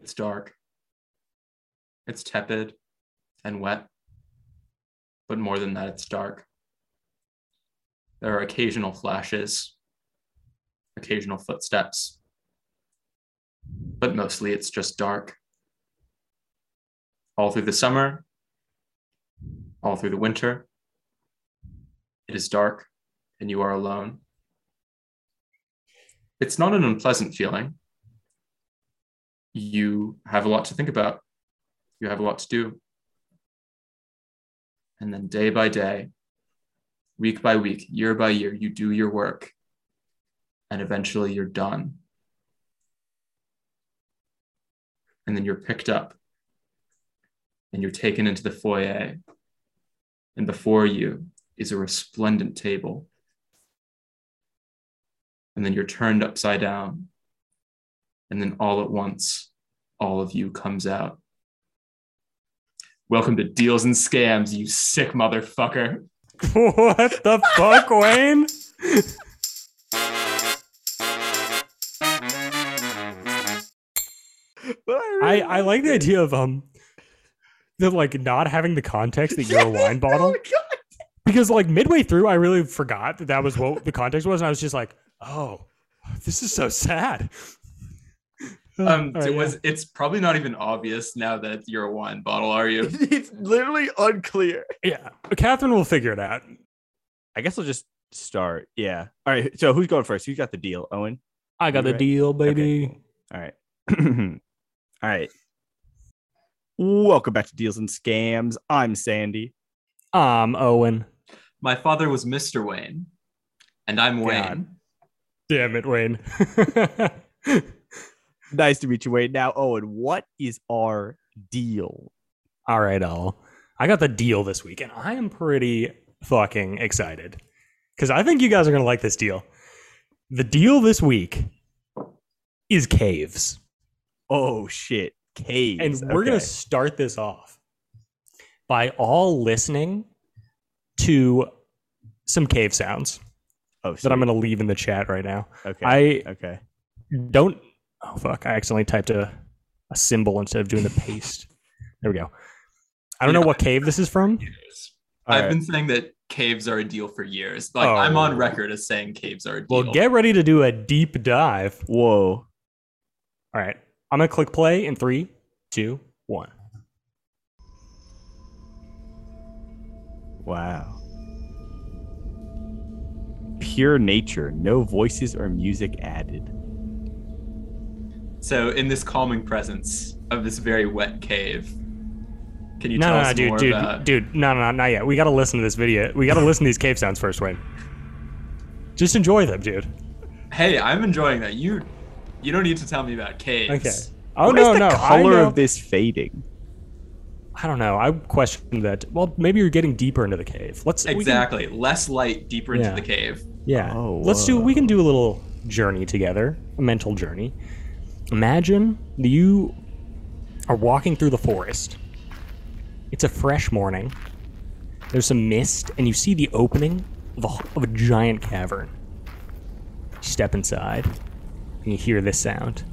It's dark. It's tepid and wet. But more than that, it's dark. There are occasional flashes, occasional footsteps, but mostly it's just dark. All through the summer, all through the winter, it is dark and you are alone. It's not an unpleasant feeling. You have a lot to think about, you have a lot to do. And then day by day, week by week, year by year, you do your work, and eventually you're done. And then you're picked up and you're taken into the foyer. And before you is a resplendent table. And then you're turned upside down. And then all at once, all of you comes out. Welcome to Deals and Scams, you sick motherfucker. what the fuck, Wayne? I, I like the idea of um the like not having the context that you're a wine bottle because like midway through I really forgot that that was what the context was and I was just like oh this is so sad. Um, All right, it yeah. was. It's probably not even obvious now that you're a wine bottle, are you? it's literally unclear. yeah. Catherine will figure it out. I guess I'll just start. Yeah. All right. So who's going first? Who's got the deal? Owen. I got the ready? deal, baby. All right. All right. Welcome back to Deals and Scams. I'm Sandy. I'm Owen. My father was Mr. Wayne, and I'm Wayne. God. Damn it, Wayne. Nice to meet you, Wade. Now, Owen, what is our deal? All right, all. I got the deal this week, and I am pretty fucking excited because I think you guys are gonna like this deal. The deal this week is caves, Oh shit, caves. and we're gonna start this off by all listening to some cave sounds oh, that I'm gonna leave in the chat right now. Okay. I okay. don't. Oh fuck! I accidentally typed a a symbol instead of doing the paste. There we go. I don't know what cave this is from. I've right. been saying that caves are a deal for years. Like Oh. I'm on record as saying caves are a deal. Well, get ready to do a deep dive. Whoa. All right. I'm to click play in three, two, one. Wow. Pure nature, no voices or music added. So in this calming presence of this very wet cave, can you No, tell no, us no, dude, more dude, about? dude. No, no, no, not yet. We got to listen to this video. We got to listen to these cave sounds first, Wayne. Just enjoy them, dude. Hey, I'm enjoying that. You, you don't need to tell me about caves. Okay. Oh, What no, is the no. Color of this fading? I don't know. I question that. Well, maybe you're getting deeper into the cave. Let's we can- Exactly. Less light, deeper into the cave. Yeah. Oh, Let's do. We can do a little journey together, a mental journey. Imagine you are walking through the forest. It's a fresh morning. There's some mist, and you see the opening of a, of a giant cavern. You step inside, and you hear this sound.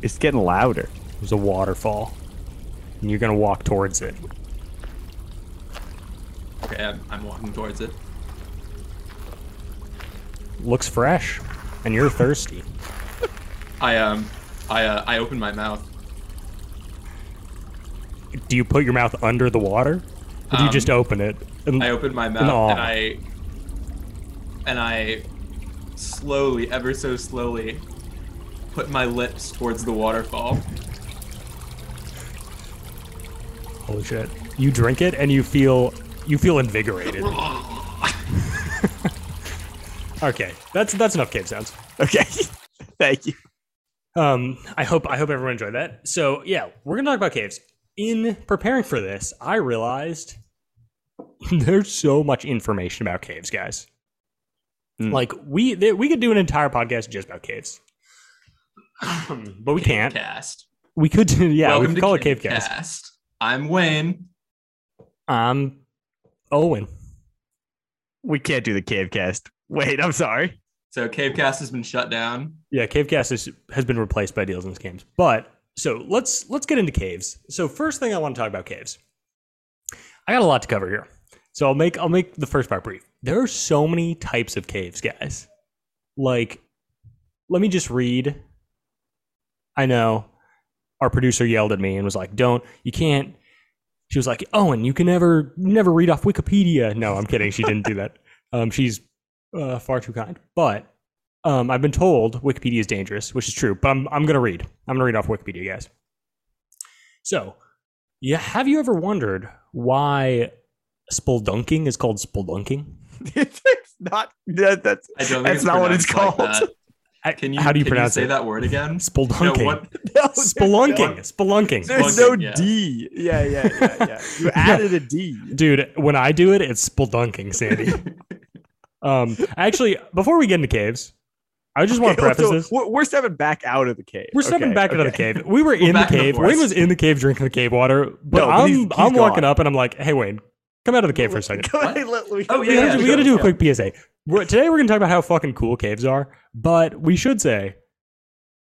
It's getting louder. There's a waterfall, and you're gonna walk towards it. Okay, I'm, I'm walking towards it. Looks fresh, and you're thirsty. I um, I uh, I open my mouth. Do you put your mouth under the water, or do you Um, just open it? And I open my mouth awe. and I and I slowly, ever so slowly, put my lips towards the waterfall. Holy shit! You drink it and you feel you feel invigorated. okay, that's that's enough cave sounds. Okay. Thank you. Um, I hope I hope everyone enjoyed that. So yeah, we're gonna talk about caves. In preparing for this, I realized there's so much information about caves, guys. Mm. Like we th- we could do an entire podcast just about caves, but we can't. Cast. We could do yeah, Welcome we could to call it Cave cave cast. Cast. I'm Wayne. Um, Owen. We can't do the cave cast. Wait, I'm sorry. So Cavecast has been shut down. Yeah, Cavecast is, has been replaced by Deals and Scams. But so let's let's get into caves. So first thing I want to talk about caves. I got a lot to cover here. So I'll make I'll make the first part brief. There are so many types of caves, guys. Like let me just read. I know our producer yelled at me and was like, "Don't you can't." She was like, "Owen, you can never never read off Wikipedia." No, I'm kidding. She didn't do that. Um, she's uh, far too kind. But um, I've been told Wikipedia is dangerous, which is true. But I'm I'm gonna read. I'm gonna read off Wikipedia, guys. So, yeah, have you ever wondered why spelunking is called spelunking? it's not that, that's I don't That's it's not what it's pronounced like called. I- Can you how do you can pronounce say it? that word again? Spelunking. No, what no, Spelunking. no- Spelunking. There's no yeah. D. Yeah, yeah, yeah, yeah. You added a D. Dude, when I do it, it's spelunking, Sandy. Um, actually, before we get into caves, I just want to preface so this. We're, we're stepping back out of the cave. We're stepping Okay, back of the cave. We were in the back in the cave. forest. Wayne was in the cave drinking the cave water, but No, but I'm he's- he's I'm walking up and I'm like, hey Wayne, come out of the cave for a second. Go ahead, let- we- Oh, we yeah, gotta, yeah, do, we gotta do a quick PSA. We're, today we're gonna talk about how fucking cool caves are, but we should say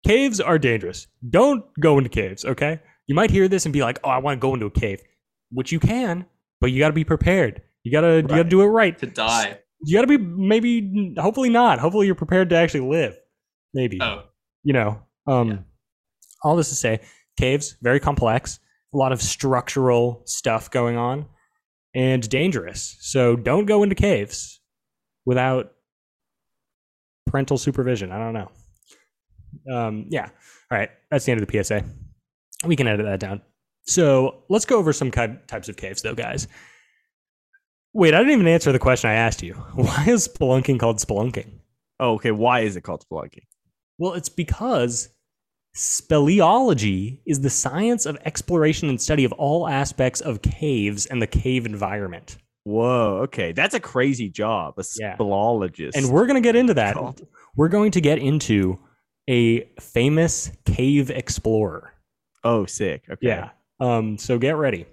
caves are dangerous. Don't go into caves, okay? You might hear this and be like, "Oh, I want to go into a cave," which you can, but you got to be prepared. You gotta you gotta do it right. to die. You gotta be maybe, hopefully not. Hopefully you're prepared to actually live. Maybe Oh, you know. Um, Yeah. all this to say, caves very complex, a lot of structural stuff going on, and dangerous. So don't go into caves without parental supervision. I don't know. Um, yeah. All right. That's the end of the PSA. We can edit that down. So let's go over some types of caves, though, guys. Wait, I didn't even answer the question I asked you. Why is spelunking called spelunking? Oh, okay. Why is it called spelunking? Well, it's because speleology is the science of exploration and study of all aspects of caves and the cave environment. Whoa. Okay, that's a crazy job. A Yeah. speleologist. And we're going to get into that. We're going to get into a famous cave explorer. oh, sick. Okay. Yeah. Um, so get ready.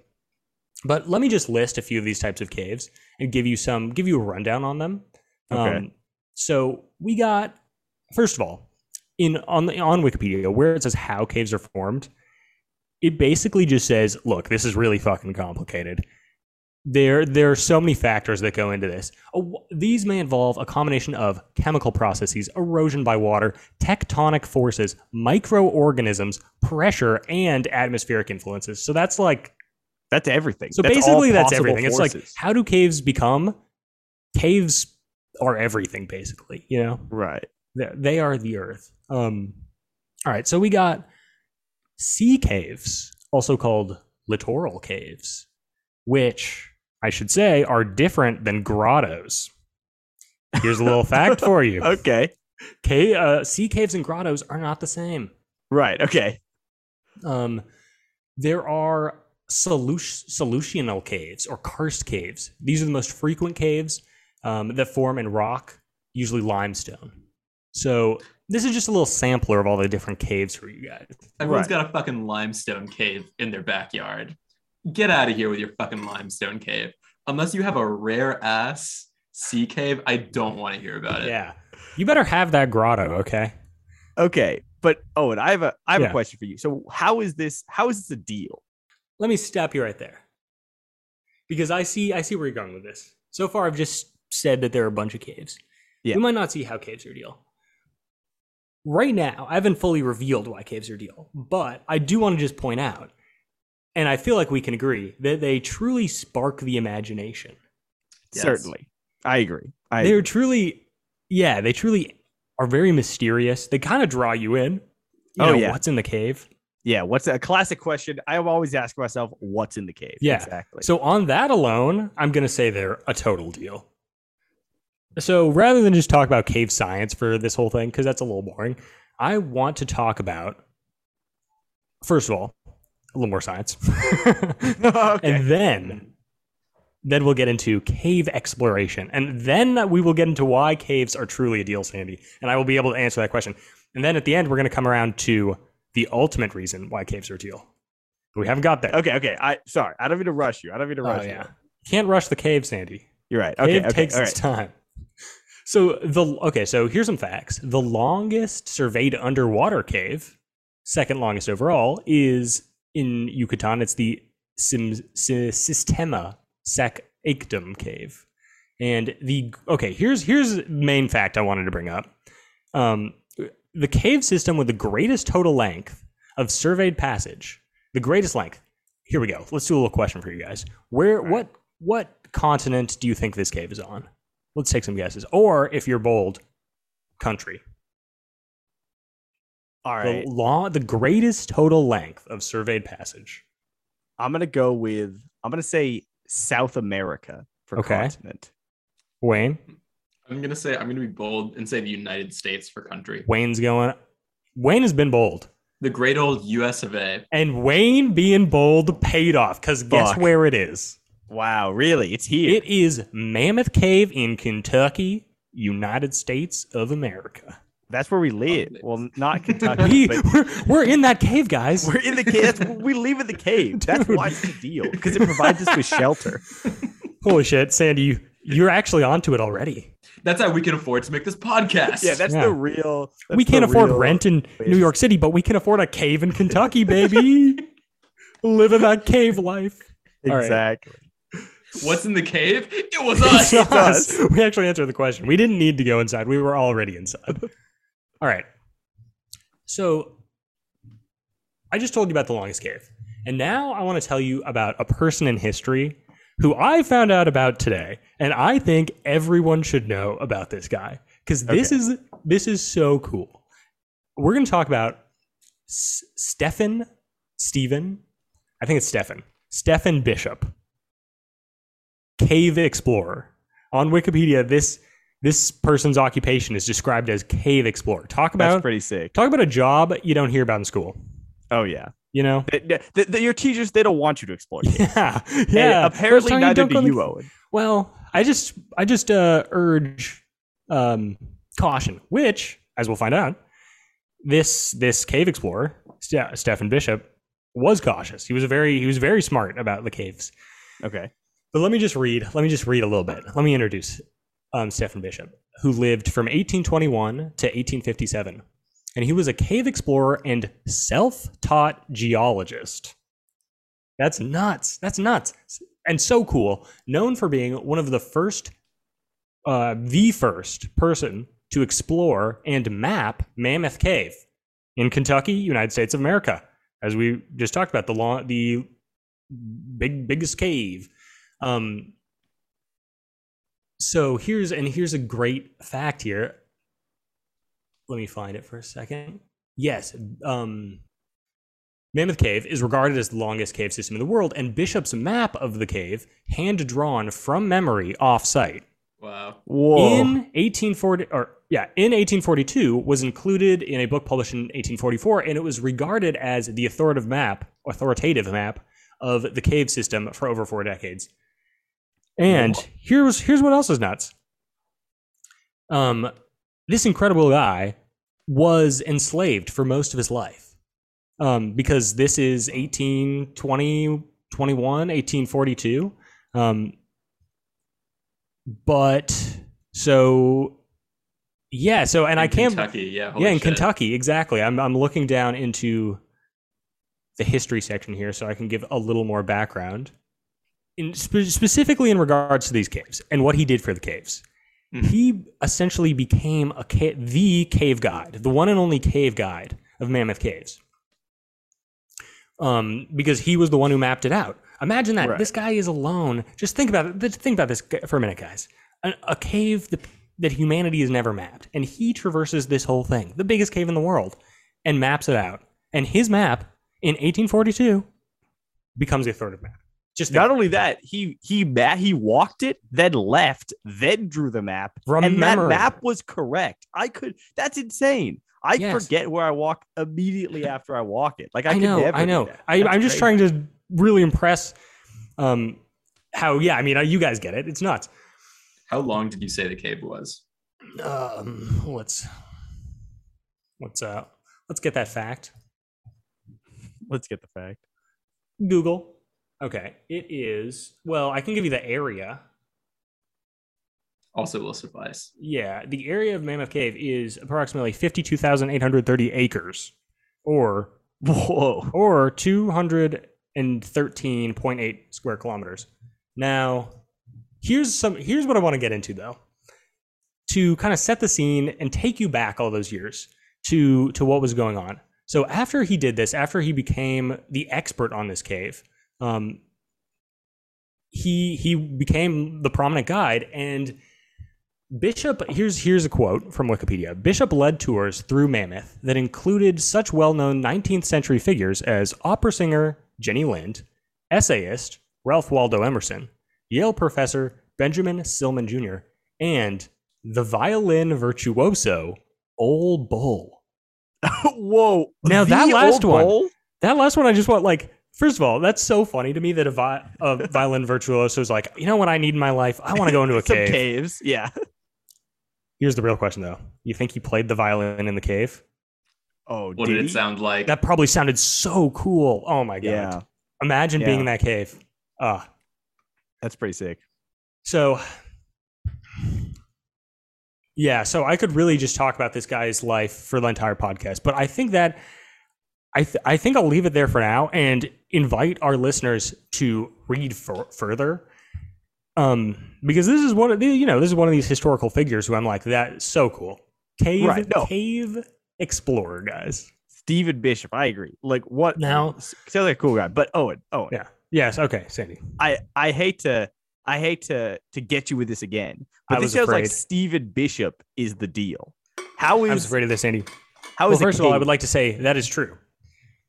But let me just list a few of these types of caves and give you some give you a rundown on them. Okay. Um, so we got first of all, in on the on Wikipedia where it says how caves are formed, it basically just says, look, this is really fucking complicated. There, there are so many factors that go into this. These may involve a combination of chemical processes, erosion by water, tectonic forces, microorganisms, pressure, and atmospheric influences. So that's like That's everything. so That's basically, that's everything. It's like, how do caves become? Caves are everything, basically. You know, right. they they are the earth. Um, all right, so we got sea caves, also called littoral caves, which I should say are different than grottos. Here's a little fact for you: Okay. Uh, sea caves and grottos are not the same. Right. Okay. Um, there are solutional caves or karst caves. These are the most frequent caves um, that form in rock, usually limestone. So this is just a little sampler of all the different caves for you guys. everyone's Right. got a fucking limestone cave in their backyard. Get out of here with your fucking limestone cave. Unless you have a rare ass sea cave, I don't want to hear about it. Yeah, you better have that grotto, okay? Okay. But oh, and I have a I have Yeah. a question for you. So how is this? How is this a deal? Let me stop you right there, because I see I see where you're going with this. So far, I've just said that there are a bunch of caves. Yeah. You might not see how caves are deal. Right now, I haven't fully revealed why caves are deal, but I do want to just point out, and I feel like we can agree that they truly spark the imagination. Yes. Certainly. I agree. I They're agree. truly, yeah, they truly are very mysterious. They kind of draw you in. You Oh, know, yeah. what's in the cave? Yeah. What's a classic question? I have always ask myself, what's in the cave? Yeah. Exactly. So on that alone, I'm going to say they're a total deal. So rather than just talk about cave science for this whole thing, because that's a little boring, I want to talk about, first of all, a little more science. okay. And then, then we'll get into cave exploration. And then we will get into why caves are truly a deal, Sandy. And I will be able to answer that question. And then at the end, we're going to come around to the ultimate reason why caves are a deal—we haven't got there. Okay, okay. I sorry. I don't mean to rush you. I don't mean to Oh, rush yeah. you. can't rush the cave, Sandy. You're right. Okay, Cave okay. takes its right. time. So the okay, so here's some facts. The longest surveyed underwater cave, second longest overall, is in Yucatan. It's the Sim, Si- Sistema Sac Actun cave. And the okay, here's here's the main fact I wanted to bring up. Um, the cave system with the greatest total length of surveyed passage, the greatest length. Here we go. Let's do a little question for you guys. Where what what continent do you think this cave is on? Let's take some guesses. Or if you're bold, country. All right. The law the greatest total length of surveyed passage. I'm gonna go with I'm gonna say South America for Okay. continent. Wayne? I'm gonna say I'm gonna be bold and say the United States for country. Wayne's going Wayne has been bold. The great old U.S. of A. And Wayne being bold paid off because guess where it is? Wow, really? It's here. It is Mammoth Cave in Kentucky, United States of America. That's where we live. Nice. Well, not Kentucky, We, but we're, we're in that cave, guys. we're in the cave. We live in the cave. That's why it's the deal because it provides us with shelter. Holy shit, Sandy, you, you're actually onto it already. That's how we can afford to make this podcast. Yeah, that's Yeah. the real. that's we can't afford rent in way New York City, but we can afford a cave in Kentucky, baby. Living that cave life. All right. Exactly. What's in the cave? It was It's us. us. We actually answered the question. We didn't need to go inside. We were already inside. All right. So I just told you about the longest cave. And now I want to tell you about a person in history who I found out about today. And I think everyone should know about this guy because this Okay. is this is so cool. We're going to talk about S- Stephen Stephen. I think it's Stephen. Stephen Bishop. Cave explorer. On Wikipedia, this this person's occupation is described as cave explorer. Talk That's about pretty sick. talk about a job you don't hear about in school. Oh yeah. You know? The- the- the- your teachers they don't want you to explore. caves. Yeah, And yeah. apparently neither do you, Owen. Well, I just I just uh, urge um, caution, which, as we'll find out, this this cave explorer, Ste- Stephen Bishop, was cautious. He was a very he was very smart about the caves. Okay. But let me just read. Let me just read a little bit. Let me introduce um, Stephen Bishop, who lived from 1821 to 1857, and he was a cave explorer and self-taught geologist. That's nuts. That's nuts, and so cool. Known for being one of the first, uh, the first person to explore and map Mammoth Cave in Kentucky, United States of America, as we just talked about the long, the big biggest cave. Um, so here's and here's a great fact here. Let me find it for a second. Yes, um, Mammoth Cave is regarded as the longest cave system in the world, and Bishop's map of the cave, hand drawn from memory off-site, Wow. Whoa. in 1840 or yeah in 1842 was included in a book published in 1844 and it was regarded as the authoritative map authoritative map of the cave system for over four decades and here's here's what else is nuts um this incredible guy was enslaved for most of his life um because this is 1820 21 1842 um but so yeah so and In i can't Kentucky, yeah. yeah in shit. kentucky exactly I'm, I'm looking down into the history section here so i can give a little more background in spe- specifically in regards to these caves and what he did for the caves Mhm. he essentially became a ca- the cave guide the one and only cave guide of mammoth caves. Um, because he was the one who mapped it out. Imagine that. Right. this guy is alone. Just think about it think about this for a minute guys. A, a cave that, that humanity has never mapped and he traverses this whole thing the biggest cave in the world and maps it out. And his map in 1842 becomes the authoritative map just think- Not only that, he he ma- he walked it, then left, then drew the map, From and memory. that map was correct. I could. That's insane. I Yes. forget where I walk immediately after I walk it. Like I, I could know, never I do know. that. I, I'm just crazy. trying to really impress um, how, yeah, I mean, uh, you guys get it. It's nuts. How long did you say the cave was? Um, let's, let's, uh, let's get that fact. Let's get the fact. Google. Okay. It is, well, I can give you the area. also will suffice. Yeah, the area of Mammoth Cave is approximately 52,830 acres or Whoa. or 213.8 square kilometers. Now, here's some here's what I want to get into though. To kind of set the scene and take you back all those years to to what was going on. So after he did this, after he became the expert on this cave, um, he he became the prominent guide and Bishop here's here's a quote from Wikipedia. Bishop led tours through Mammoth that included such well-known 19th century figures as opera singer Jenny Lind, essayist Ralph Waldo Emerson, Yale professor Benjamin Silliman Jr., and the violin virtuoso Ole Bull. Whoa. Now that last one-? That last one, I just want like. First of all, that's so funny to me that a, vi- a violin virtuoso is like, you know what I need in my life? I want to go into a Some cave. caves. Yeah. Here's the real question, though. You think he played the violin in the cave? Oh, What did, did, he? it sound like? That probably sounded so cool. Oh my god! Yeah, Imagine being in that cave. Ah, that's pretty sick. so yeah. So I could really just talk about this guy's life for the entire podcast, but I think that I th- I think I'll leave it there for now and invite our listeners to read fur- further. Um, because this is one of the, you know this is one of these historical figures who I'm like that's so cool. Cave Right, no. cave explorer guys. Stephen Bishop, I agree. Like what? Now- sounds like a cool guy, but Owen, Owen, Yeah. Yes. Okay, Sandy. I I hate to I hate to to get you with this again, I but this was sounds like. Stephen Bishop is the deal. How is, I was is afraid of this, Sandy. how Well, is first of all, I would like to say that is true.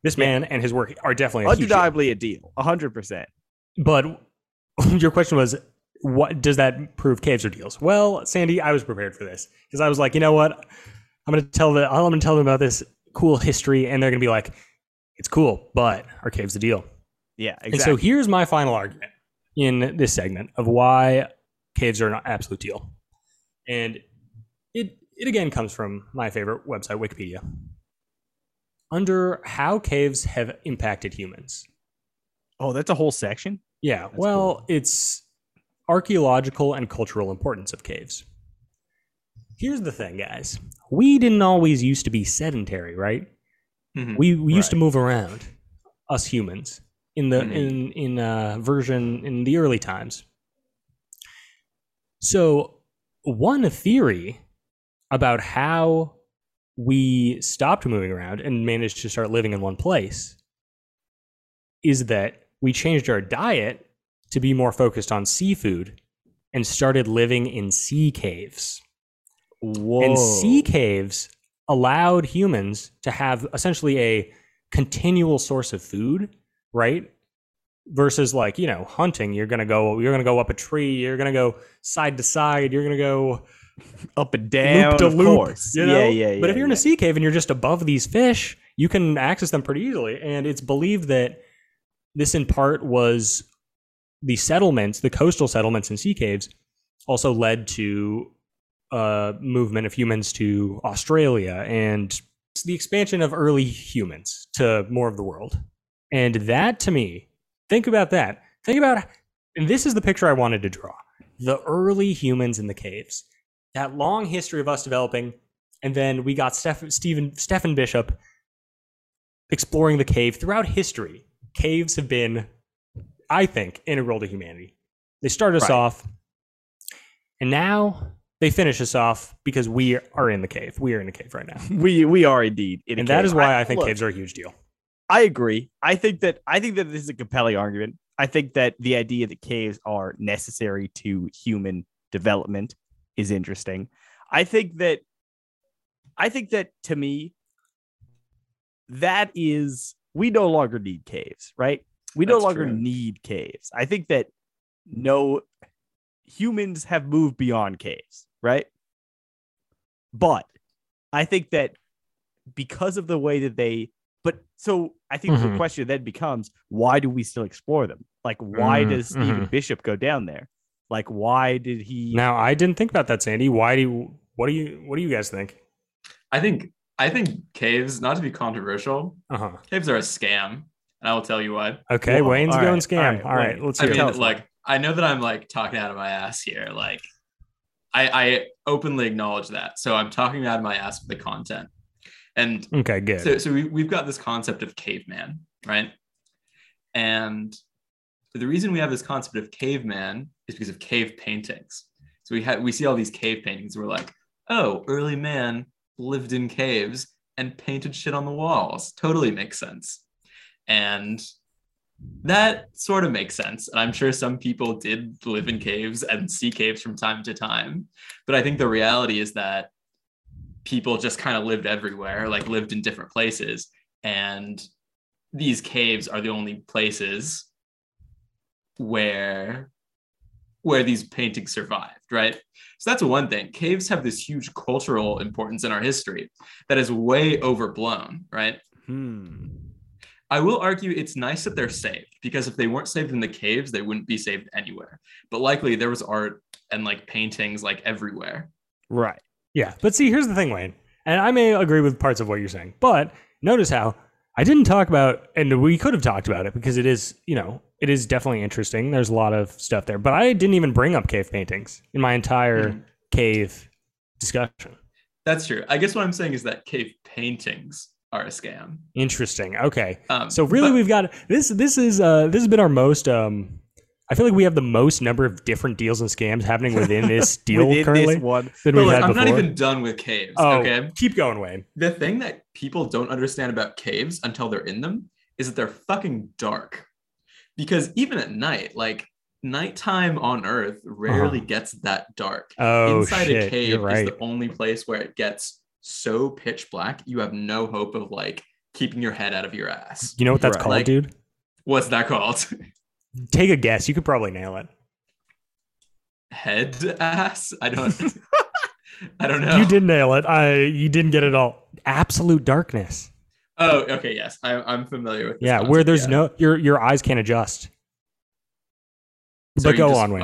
This Yeah. man and his work are definitely a undeniably a deal, hundred percent. But your question was, what does that prove caves are deals? Well, Sandy, I was prepared for this because I was like, you know what? I'm gonna tell the I'm gonna tell them about this cool history, and they're gonna be like, it's cool, but are caves a deal? Yeah, exactly. And so here's my final argument in this segment of why caves are an absolute deal. And it it again comes from my favorite website, Wikipedia. Under how caves have impacted humans. oh, that's a whole section. Yeah, That's well, cool. it's archaeological and cultural importance of caves. Here's the thing, guys. We didn't always used to be sedentary, right? Mhm. We we used to move around, us humans, in the Mhm. in in uh, version in the early times. So, one theory about how we stopped moving around and managed to start living in one place is that we changed our diet to be more focused on seafood and started living in sea caves. Whoa. And sea caves allowed humans to have essentially a continual source of food, right? Versus like, you know, hunting, you're gonna go you're gonna go up a tree, you're gonna go side to side, you're gonna go up and down, loop to of loop. course. You know? Yeah, yeah, yeah. But if you're in a sea cave and you're just above these fish, you can access them pretty easily. And it's believed that this, in part, was the settlements, the coastal settlements in sea caves, also led to uh, movement of humans to Australia and the expansion of early humans to more of the world. And that, to me, think about that. Think about, and this is the picture I wanted to draw: the early humans in the caves that long history of us developing, and then we got Steph- Stephen Stephen Bishop exploring the cave throughout history. Caves have been, I think, integral to humanity. They start us Right. off, and now they finish us off because we are in the cave. We are in the cave right now, we we are indeed in a and that cave. is why I, think look, caves are a huge deal. I agree. I think that I think that this is a compelling argument. I think that the idea that caves are necessary to human development is interesting. I think that I think that to me that is we no longer need caves, right? We no longer true. need caves. I think that no humans have moved beyond caves, right? But I think that because of the way that they but so I think the Mhm. question then becomes why do we still explore them? Like why Mhm, does Stephen mhm. Bishop go down there? Like why did he Now, I didn't think about that, Sandy. Why do you? What do you? What do you guys think? I think I think caves, not to be controversial, Uh huh. caves are a scam, and I will tell you why. Okay, Whoa, Wayne's going right, scam. all right, All right, Wayne. let's I hear mean, it. us why. like I know that I'm like talking out of my ass here. Like I, I openly acknowledge that. So I'm talking out of my ass with the content. And Okay, good. so, so we, we've got this concept of caveman, right? And the reason we have this concept of caveman is because of cave paintings. So we had we see all these cave paintings. We're like, oh, early man lived in caves and painted shit on the walls. Totally makes sense. And that sort of makes sense. And I'm sure some people did live in caves and see caves from time to time. But I think the reality is that people just kind of lived everywhere, like lived in different places. And these caves are the only places where where these paintings survived, right? So that's one thing. Caves have this huge cultural importance in our history that is way overblown, right? Hmm. I will argue it's nice that they're saved because if they weren't saved in the caves, they wouldn't be saved anywhere. But likely there was art and like paintings like everywhere. Right. Yeah, but see, here's the thing, Wayne, and I may agree with parts of what you're saying, but notice how I didn't talk about, and we could have talked about it because it is, you know, it is definitely interesting. There's a lot of stuff there, but I didn't even bring up cave paintings in my entire Mhm. cave discussion. That's true. I guess what I'm saying is that cave paintings are a scam. Interesting. Okay, Um, so really, but- we've got this. This is uh, this has been our most. Um, I feel like we have the most number of different deals and scams happening within this deal Within currently this one. than but we've look, had I'm before. not even done with caves. oh, Okay. keep going, Wayne. The thing that people don't understand about caves until they're in them is that they're fucking dark. Because even at night, like nighttime on Earth rarely Uh-huh. gets that dark. Oh Inside shit, a cave you're right. is the only place where it gets so pitch black, you have no hope of like keeping your head out of your ass. You know what that's Right. called, Like- dude? What's that called? Take a guess. You could probably nail it. Head ass? I don't I don't know. You did nail it. I you didn't get it all. Absolute darkness. Oh, okay, yes. I, I'm familiar with this Yeah, concept, where there's yeah. no your your eyes can't adjust. So but go on, Wayne.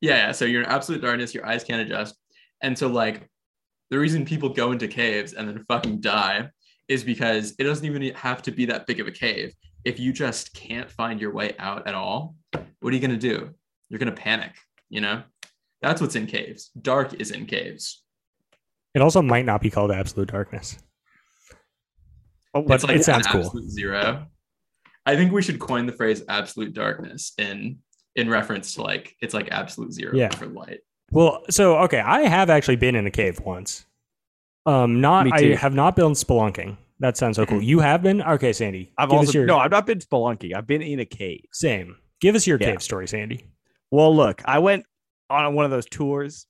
Yeah, yeah. So you're in absolute darkness, your eyes can't adjust. And so like the reason people go into caves and then fucking die is because it doesn't even have to be that big of a cave. If you just can't find your way out at all, what are you gonna do? You're gonna panic, you know? That's what's in caves. Dark is in caves. It also might not be called absolute darkness. Oh, But It's like it sounds an cool. zero. I think we should coin the phrase absolute darkness in in reference to like it's like absolute zero Yeah. for light. Well, so okay, I have actually been in a cave once. Um, not Me I have not been spelunking. That sounds so cool. You have been? Okay, Sandy. I've also your no, I've not been spelunking. I've been in a cave. same. Give us your Yeah. cave story, Sandy. Well, look, I went on one of those tours.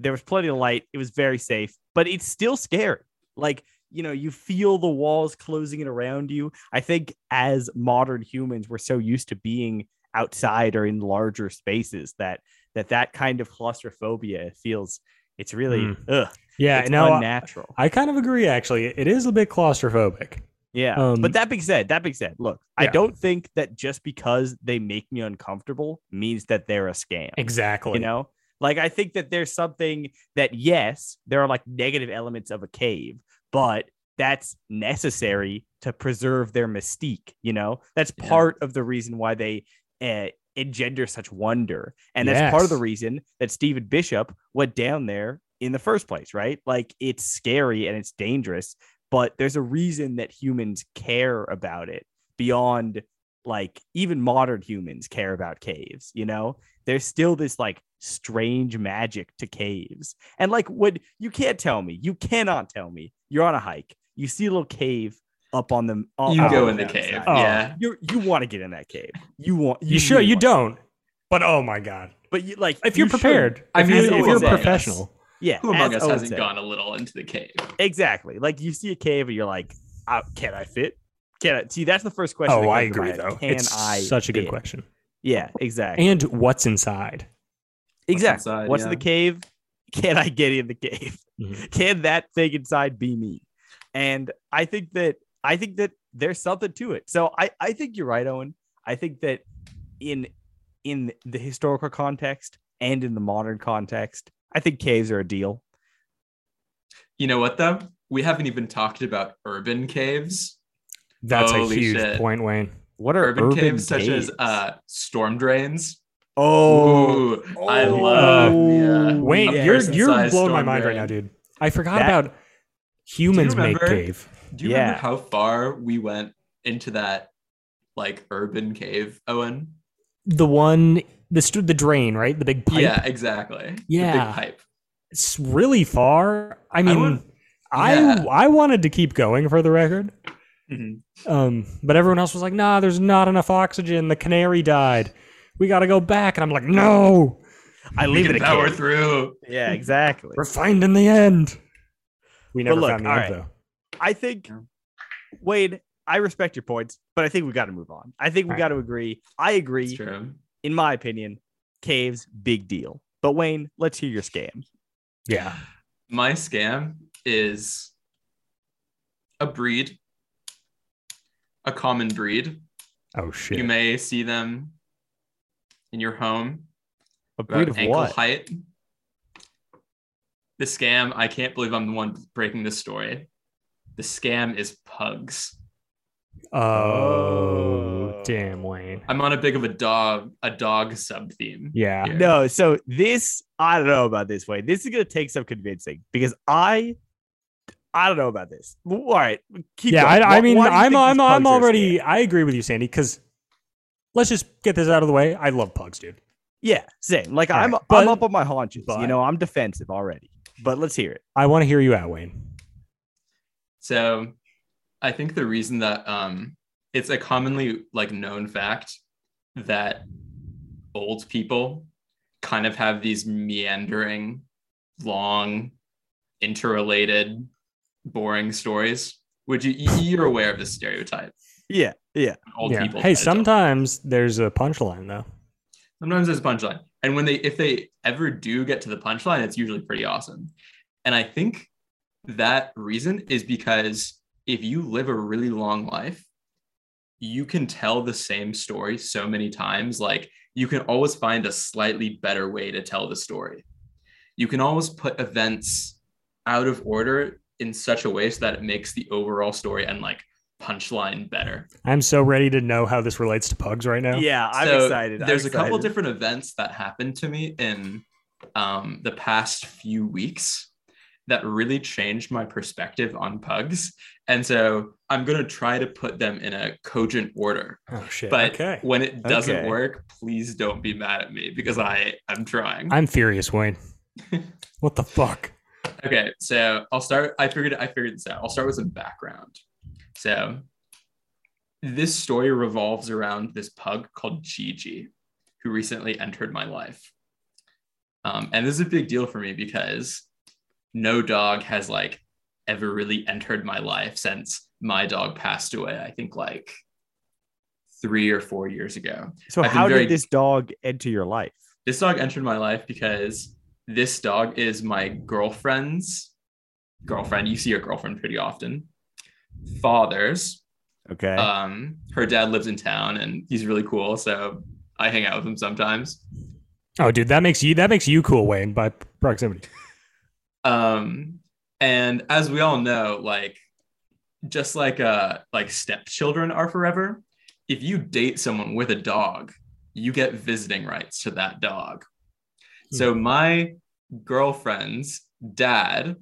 There was plenty of light. It was very safe, but it's still scary. Like, you know, you feel the walls closing in around you. I think as modern humans, we're so used to being outside or in larger spaces that that that kind of claustrophobia feels it's really Mm. ugh, Yeah, it's no, I, unnatural. I kind of agree. Actually, it is a bit claustrophobic. Yeah. Um, but that being said, that being said, look, I don't think that just because they make me uncomfortable means that they're a scam. Exactly. You know, like I think that there's something that, yes, there are like negative elements of a cave, but that's necessary to preserve their mystique. You know, that's Yeah. part of the reason why they uh, engender such wonder. And that's part of the reason that Stephen Bishop went down there in the first place, right? Like it's scary and it's dangerous, but there's a reason that humans care about it beyond like even modern humans care about caves, you know? There's still this like strange magic to caves. And like what you can't tell me, you cannot tell me you're on a hike, you see a little cave up on the up- You go in the cave. Oh. Yeah. You you want to get in that cave. You want you should. really You want- don't. But oh my god, But you like if you're you should. prepared, I if, mean, you, who if you're a among us? professional, Yeah. Who among us Owen hasn't said. gone a little into the cave? Exactly. Like you see a cave and you're like, uh, can I fit? Can I see? That's the first question. oh, I agree mind. though. Can it's I such a good fit? question. Yeah, exactly. And what's inside? exactly. inside, What's in the cave? Can I get in the cave? Mhm. Can that thing inside be me? And I think that I think that there's something to it. So I I think you're right, Owen. I think that in in the historical context and in the modern context, I think caves are a deal. You know what though? We haven't even talked about urban caves. That's a huge shit. point, Wayne. What are Urban, urban, caves, such as uh, storm drains. Oh, Ooh, I Oh. love Oh, yeah. Wait, yeah. you're you're blowing my mind right now, dude. I forgot That- about humans make cave. Do you Yeah. remember how far we went into that like urban cave, Owen? The one, the st- the drain, right? The big pipe. Yeah, exactly. The Yeah. big pipe. It's really far. I mean, want- I yeah. I wanted to keep going for the record. Mhm. Um, but everyone else was like, "Nah, there's not enough oxygen. The canary died. We got to go back." And I'm like, "No, I leave it a power kid. through. Yeah, exactly. we're finding the end." We never look, found the all end right. though. I think Yeah. Wade, I respect your points, but I think we got to move on. I think we All right. got to agree. I agree. true. In my opinion, caves big deal. But Wayne, let's hear your scam. Yeah. My scam is a breed, a common breed. Oh shit. You may see them in your home. A breed of ankle what? height. The scam, I can't believe I'm the one breaking this story. The scam is pugs. Oh, Oh. damn, oh. Wayne. I'm on a big of a dog, a dog sub theme. Yeah. here. No, so this I don't know about this way. This is gonna take some convincing because I I don't know about this. All right, keep yeah, going. I, I mean, why do you I'm I'm I'm pugs are a already. scam? I agree with you, Sandy. Because let's just get this out of the way. I love pugs, dude. yeah, same. Like All I'm right, I'm up on my haunches. but- you know, I'm defensive already. But let's hear it. I want to hear you out, Wayne. So I think the reason that um it's a commonly like known fact that old people kind of have these meandering, long, interrelated, boring stories. Would you you- you're aware of this stereotype? Yeah, yeah. Old yeah. people. Hey, tend to tell. sometimes there's a punchline though. sometimes there's a punchline and when they if they ever do get to the punchline it's usually pretty awesome and i think that reason is because if you live a really long life you can tell the same story so many times like you can always find a slightly better way to tell the story you can always put events out of order in such a way so that it makes the overall story and like punchline better I'm so ready to know how this relates to pugs right now. Yeah, I'm so excited. I'm There's a couple different events that happened to me in um, the past few weeks that really changed my perspective on pugs. And so I'm going to try to put them in a cogent order. Oh shit. But okay. when it doesn't Okay. work, please don't be mad at me because I am trying. I'm furious, Wayne. what the fuck? Okay, so I'll start. I figured I figured this out. I'll start with some background. So this story revolves around this pug called Gigi, who recently entered my life. Um, and this is a big deal for me because no dog has like ever really entered my life since my dog passed away. I think like three or four years ago. So I've how very- did this dog enter your life? This dog entered my life because this dog is my girlfriend's girlfriend. You see your girlfriend pretty often. Father's. Okay. Um, her dad lives in town and he's really cool. So I hang out with him sometimes. Oh, dude, that makes you that makes you cool, Wayne, by proximity. Um, and as we all know, like just like uh like stepchildren are forever, if you date someone with a dog, you get visiting rights to that dog. So my girlfriend's dad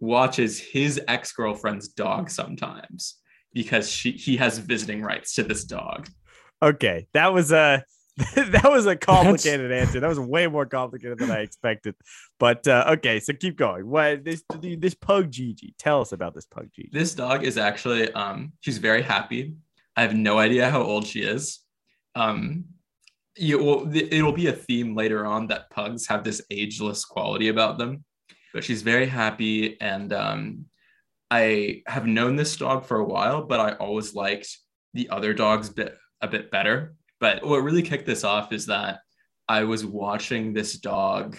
watches his ex-girlfriend's dog sometimes because she he has visiting rights to this dog. Okay, that was a that was a complicated answer. That was way more complicated than I expected. But uh, okay, so keep going. What this this pug Gigi? Tell us about this pug Gigi. This dog is actually um she's very happy. I have no idea how old she is. Um you will it'll be a theme later on that pugs have this ageless quality about them. But she's very happy and um I have known this dog for a while, but I always liked the other dogs bit a bit better. But what really kicked this off is that I was watching this dog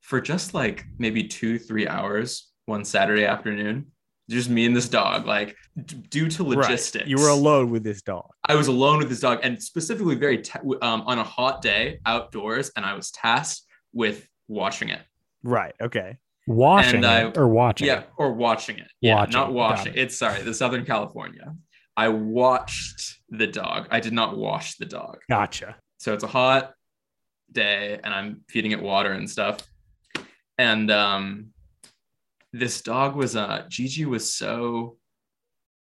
for just like maybe two, three hours one Saturday afternoon. Just me and this dog, like d- due to Right. logistics. You were alone with this dog. I was alone with this dog, and specifically very ta- um, on a hot day outdoors, and I was tasked with watching it. Right. Okay. Washing And I- it or watching Yeah, or watching it. Yeah, Watching, not got washing. it. It's sorry, the Southern California. I watched the dog. I did not wash the dog. Gotcha. So it's a hot day and I'm feeding it water and stuff. And um, this dog was uh Gigi was so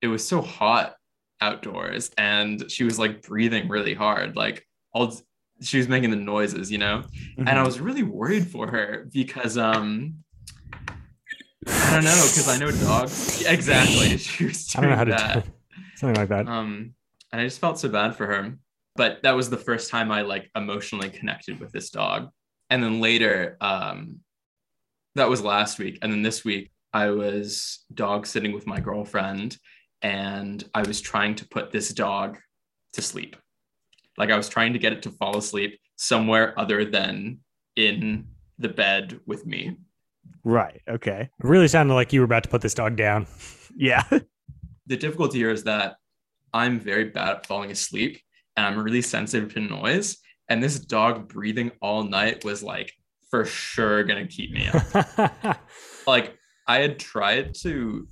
it was so hot outdoors and she was like breathing really hard like all she was making the noises you know Mm-hmm. and i was really worried for her because um i don't know because i know dogs exactly she was I don't know how doing to that do something like that. um and i just felt so bad for her but that was the first time i like emotionally connected with this dog and then later um that was last week and then this week i was dog sitting with my girlfriend and i was trying to put this dog to sleep like i was trying to get it to fall asleep somewhere other than in the bed with me Right. Okay. It really sounded like you were about to put this dog down. Yeah. The difficulty here is that I'm very bad at falling asleep and I'm really sensitive to noise. And this dog breathing all night was like for sure gonna keep me up. like I had tried to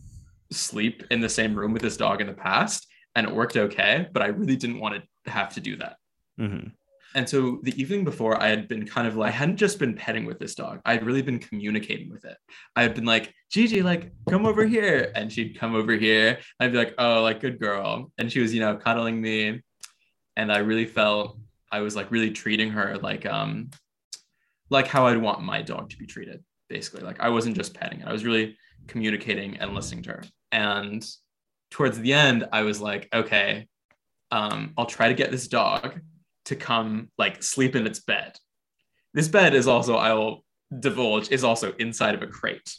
sleep in the same room with this dog in the past and it worked okay, but I really didn't want to have to do that. hmm And so the evening before, I had been kind of like, I hadn't just been petting with this dog. I had really been communicating with it. I had been like, Gigi, like, come over here. And she'd come over here. I'd be like, oh, like, good girl. And she was, you know, cuddling me. And I really felt I was like really treating her like, um, like how I'd want my dog to be treated, basically. Like, I wasn't just petting it, I was really communicating and listening to her. And towards the end, I was like, okay, um, I'll try to get this dog to come like sleep in its bed. This bed is also, I will divulge, is also inside of a crate.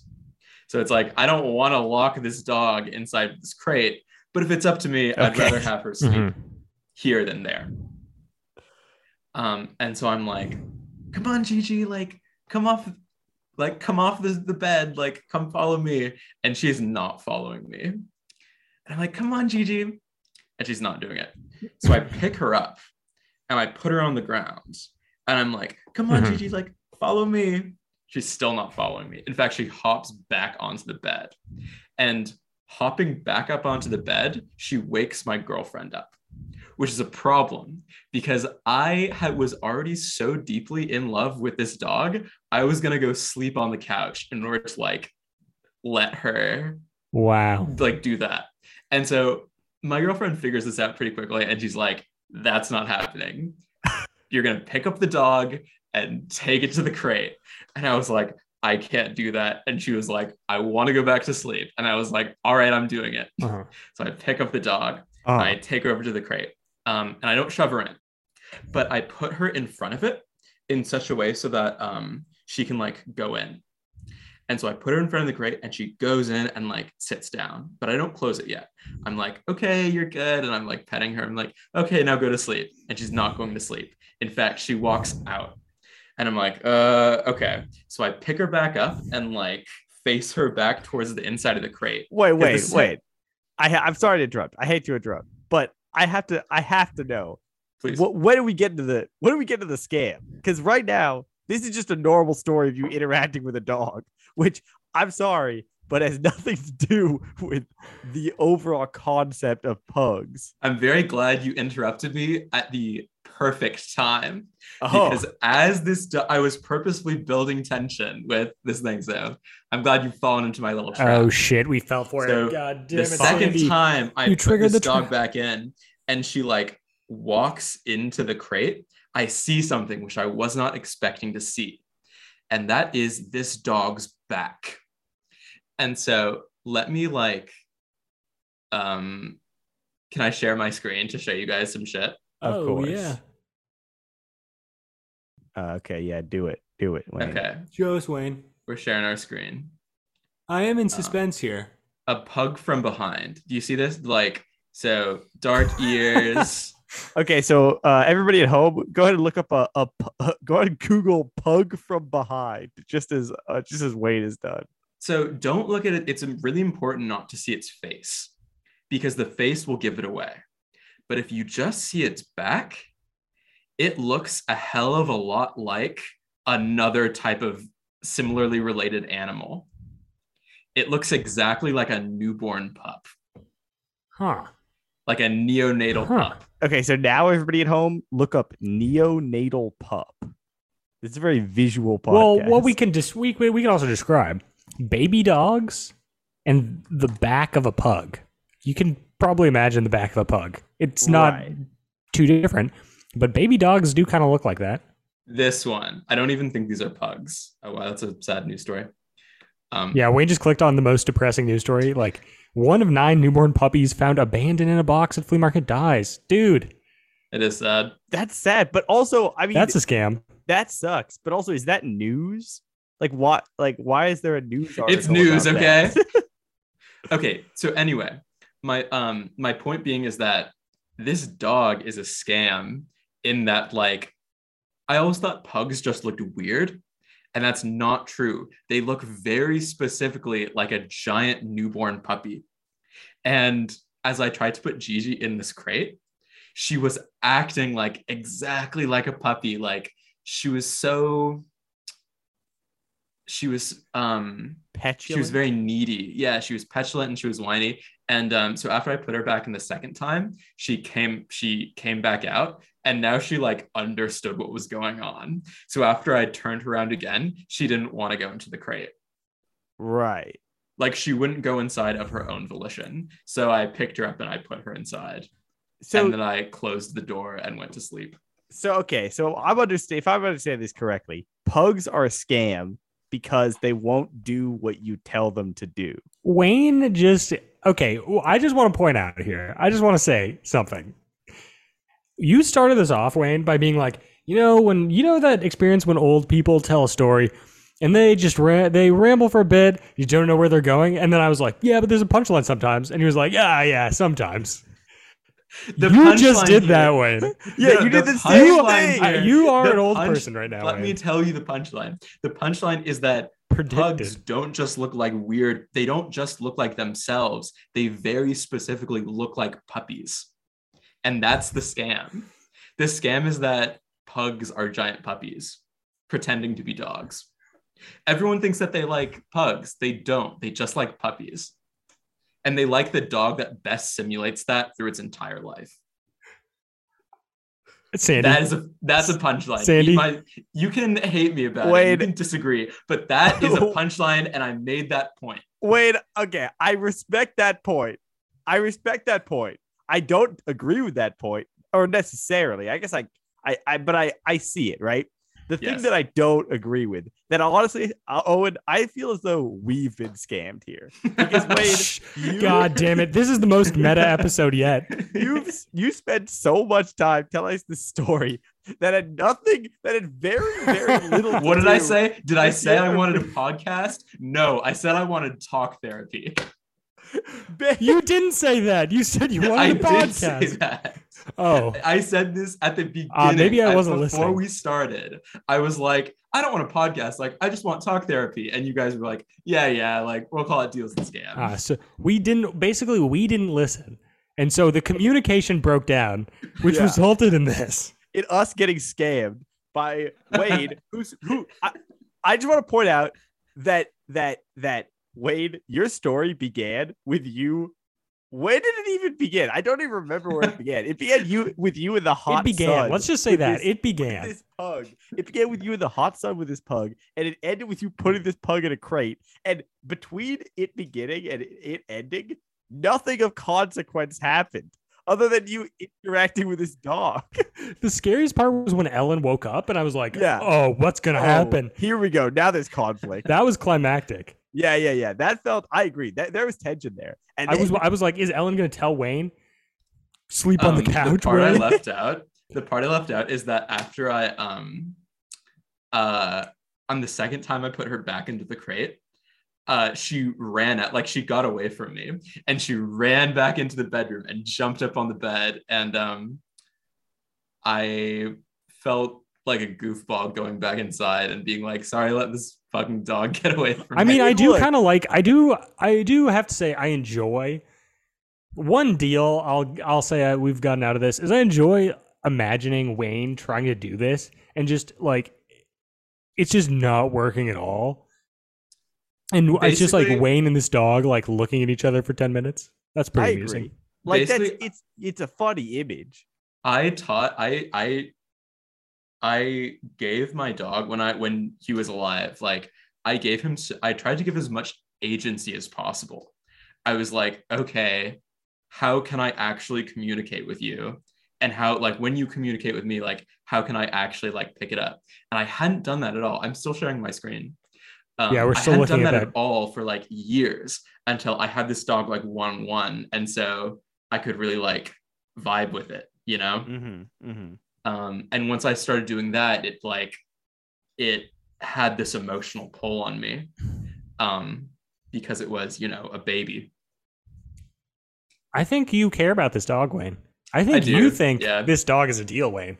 So it's like, I don't want to lock this dog inside this crate, but if it's up to me, I'd rather have her sleep Mhm. here than there. Um, and so I'm like, come on, Gigi, like, come off, like, come off the, the bed, like, come follow me. And she's not following me. And I'm like, come on, Gigi. And she's not doing it. So I pick her up and I put her on the ground. And I'm like, come on, Mhm. Gigi, like, follow me. She's still not following me. In fact, she hops back onto the bed. And hopping back up onto the bed, she wakes my girlfriend up, which is a problem because I had, was already so deeply in love with this dog. I was going to go sleep on the couch in order to like let her Wow. like do that. And so my girlfriend figures this out pretty quickly and she's like, that's not happening. You're going to pick up the dog and take it to the crate. And I was like, I can't do that. And she was like, I want to go back to sleep. And I was like, all right, I'm doing it. Uh-huh. So I pick up the dog, Oh, I take her over to the crate, um, and I don't shove her in, but I put her in front of it in such a way so that um, she can like go in. And so I put her in front of the crate and she goes in and like sits down, but I don't close it yet. I'm like, okay, you're good. And I'm like petting her. I'm like, okay, now go to sleep. And she's not going to sleep. In fact, she walks out. And I'm like, uh, okay. So I pick her back up and like face her back towards the inside of the crate. wait, wait, this- wait. I ha- I'm sorry to interrupt. I hate to interrupt, but I have to. I have to know. Please. What, when do we get into the? When do we get into the scam? Because right now, this is just a normal story of you interacting with a dog, which I'm sorry, but has nothing to do with the overall concept of pugs. I'm very glad you interrupted me at the perfect time Oh, because as this do- I was purposefully building tension with this thing. So I'm glad you've fallen into my little trap. Oh shit, we fell for So, it. God damn the it, second Sandy. time I You put triggered this the dog trap. back in and she like walks into the crate, I see something which I was not expecting to see. And that is this dog's back. And so let me like um can I share my screen to show you guys some shit? of oh, course. yeah. Uh, okay, yeah, do it, do it. Wayne. Okay. Show us, Wayne. We're sharing our screen. I am in suspense here. A pug from behind. Do you see this? Like, so dark ears. Okay, so uh, everybody at home, go ahead and look up a, a pu- go ahead and Google "pug from behind," just as uh, just as Wayne has done. so don't look at it. It's really important not to see its face because the face will give it away. But if you just see its back, it looks a hell of a lot like another type of similarly related animal. It looks exactly like a newborn pup, Huh. Like a neonatal Huh. pup. Okay, so now everybody at home, look up neonatal pup. It's a very visual podcast. Well, what we can just we, we we can also describe baby dogs and the back of a pug. You can probably imagine the back of a pug. It's not Right. too different, but baby dogs do kind of look like that. This one, I don't even think these are pugs. Oh wow, that's a sad news story. Um, Yeah, Wayne just clicked on the most depressing news story. Like one of nine newborn puppies found abandoned in a box at flea market dies. Dude, it is sad. That's sad, but also, I mean, that's a scam. that sucks. But also, is that news? Like, what? Like, why is there a news? Article It's news, okay? okay, so anyway, my um my point being is that this dog is a scam in that like I always thought pugs just looked weird, and that's not true. They look very specifically like a giant newborn puppy. And as I tried to put Gigi in this crate, she was acting like exactly like a puppy. Like she was so she was um Petulant. she was very needy. Yeah, she was petulant and she was whiny. And um, so after I put her back in the second time, she came she came back out and now she like understood what was going on. So after I turned her around again, she didn't want to go into the crate. right. Like she wouldn't go inside of her own volition. So I picked her up and I put her inside. So, and then I closed the door and went to sleep. so okay. So I'm understand. If I'm understanding this correctly, pugs are a scam because they won't do what you tell them to do. Wayne just okay. I just want to point out here. I just want to say something. You started this off, Wayne, by being like, you know, when you know that experience when old people tell a story and they just ra- they ramble for a bit, you don't know where they're going, and then I was like, yeah, but there's a punchline sometimes, and he was like, yeah, yeah, sometimes. The you just did here- that, Wayne. Yeah, No, you did the punchline same thing. here- you are the an old punch- person right now. Let me tell you the punchline. The punchline is that Predicted. pugs don't just look like weird they don't just look like themselves they very specifically look like puppies and that's the scam the scam is that pugs are giant puppies pretending to be dogs everyone thinks that they like pugs they don't they just like puppies and they like the dog that best simulates that through its entire life Sandy. that is a that's a punchline. Sandy? You, might, you can hate me about it. Wait. You can disagree, but that is a punchline, and I made that point. Wait, okay. I respect that point. I respect that point. I don't agree with that point, or necessarily. I guess I, I, I but I, I see it right. The thing Yes. that I don't agree with, that honestly, uh, Owen, I feel as though we've been scammed here because Wayne, you, God damn it! This is the most meta episode yet. you've you spent so much time telling us the story that had nothing, that had very, very little. what did I say? Did I say I wanted a podcast? No, I said I wanted talk therapy. You didn't say that. You said you I wanted a did podcast. Say that. Oh, I said this at the beginning. Uh, maybe I wasn't before listening. we started. I was like, I don't want a podcast. Like, I just want talk therapy. And you guys were like, Yeah, yeah. Like, we'll call it deals and scams. Ah, so we didn't. Basically, we didn't listen, and so the communication broke down, which Yeah. resulted in this. in us getting scammed by Wayne, who's who I, I just want to point out that that that Wayne, your story began with you. When did it even begin? I don't even remember where it began. It began you with you in the hot it began. sun. Let's just say that this- it began. This pug. It began with you in the hot sun with this pug, and it ended with you putting this pug in a crate. And between it beginning and it- it ending, nothing of consequence happened other than you interacting with this dog. The scariest part was when Ellen woke up, and I was like, Yeah. "Oh, what's gonna Oh, happen?" Here we go. Now there's conflict. That was climactic. Yeah, yeah, yeah. That felt. I agree. That there was tension there. And I was, then- I was like, "Is Ellen gonna tell Wayne sleep on the Um, couch?" part I left out. The part I left out is that after I um uh on the second time I put her back into the crate, uh she ran at like she got away from me and she ran back into the bedroom and jumped up on the bed and um I felt like a goofball going back inside and being like, sorry, let this fucking dog get away from I me. I mean, I do kind of like. I do. I do have to say, I enjoy one deal. I'll I'll say I, we've gotten out of this is I enjoy imagining Wayne trying to do this and just like it's just not working at all. And it's just like Wayne and this dog like looking at each other for ten minutes. That's I pretty agree. amusing. Like that's it's it's a funny image. I taught I I I gave my dog when I when he was alive, like I gave him I tried to give as much agency as possible. I was like, okay, how can I actually communicate with you? And how like when you communicate with me, like how can I actually like pick it up? And I hadn't done that at all. I'm still sharing my screen. Um, Yeah, we're I still hadn't looking done at that that. at all for like years until I had this dog like one one, and so I could really like vibe with it, you know. Mm-hmm. Mm-hmm. Um, and once i started doing that it like it had this emotional pull on me um, because it was you know a baby I think you care about this dog, Wayne. I think do, you think yeah. this dog is a deal, Wayne.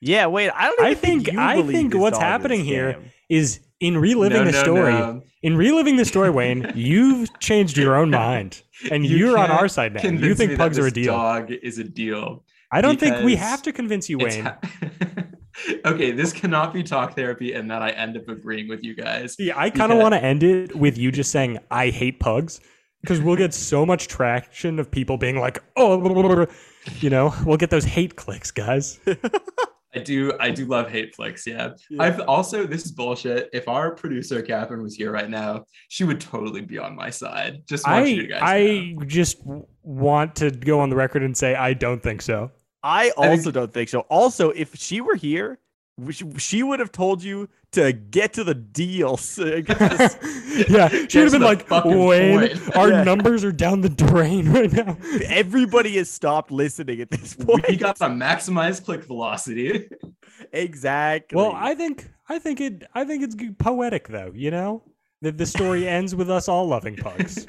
Yeah, wait. I don't. Even I think. think- you I think this what's dog is a happening here scam. In reliving No, the no, story. no. In reliving the story, Wayne, you've changed your own mind, and You you're on our side now. You think pugs that are a this deal. dog is a deal I don't think we have to convince you, Wayne. ha- okay this cannot be talk therapy and that i end up agreeing with you guys See, I kind of because- want to end it with you just saying I hate pugs because we'll get so much traction of people being like, oh, blah, blah, blah, blah." you know, we'll get those hate clicks, guys. I do I do love hate flicks, yeah. Yeah. I've also this is bullshit. If our producer Catherine was here right now, she would totally be on my side. Just I guys I know. just want to go on the record and say I don't think so. I I also think- don't think so. Also, if she were here, she, she would have told you to get to the deals. to the- yeah, she would have been like, fucking Wayne, point." our Yeah. numbers are down the drain right now. Everybody has stopped listening at this point. we got to maximize click velocity. exactly. Well, I think I think it I think it's poetic though, you know? That the story ends with us all loving pugs.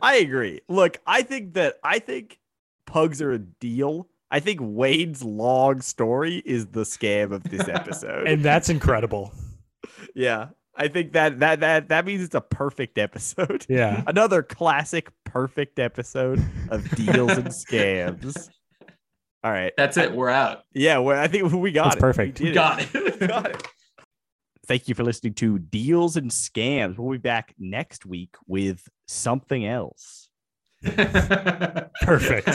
I agree. Look, I think that I think pugs are a deal. I think Wayne's long story is the scam of this episode. and that's incredible. yeah, I think that that that that means it's a perfect episode. Yeah. Another classic perfect episode of deals and scams. All right. That's it. We're out. Yeah, well, I think we got That's it. perfect. We We got it. it. We got it. Thank you for listening to Deals and Scams. We'll be back next week with something else. Perfect.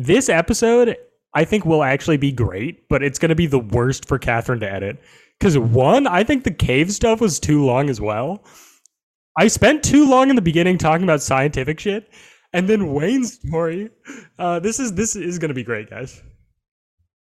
This episode, I think, will actually be great, but it's going to be the worst for Catherine to edit. Because, one, I think the cave stuff was too long as well. I spent too long in the beginning talking about scientific shit. And then Wayne's story. Uh, this is this is going to be great, guys.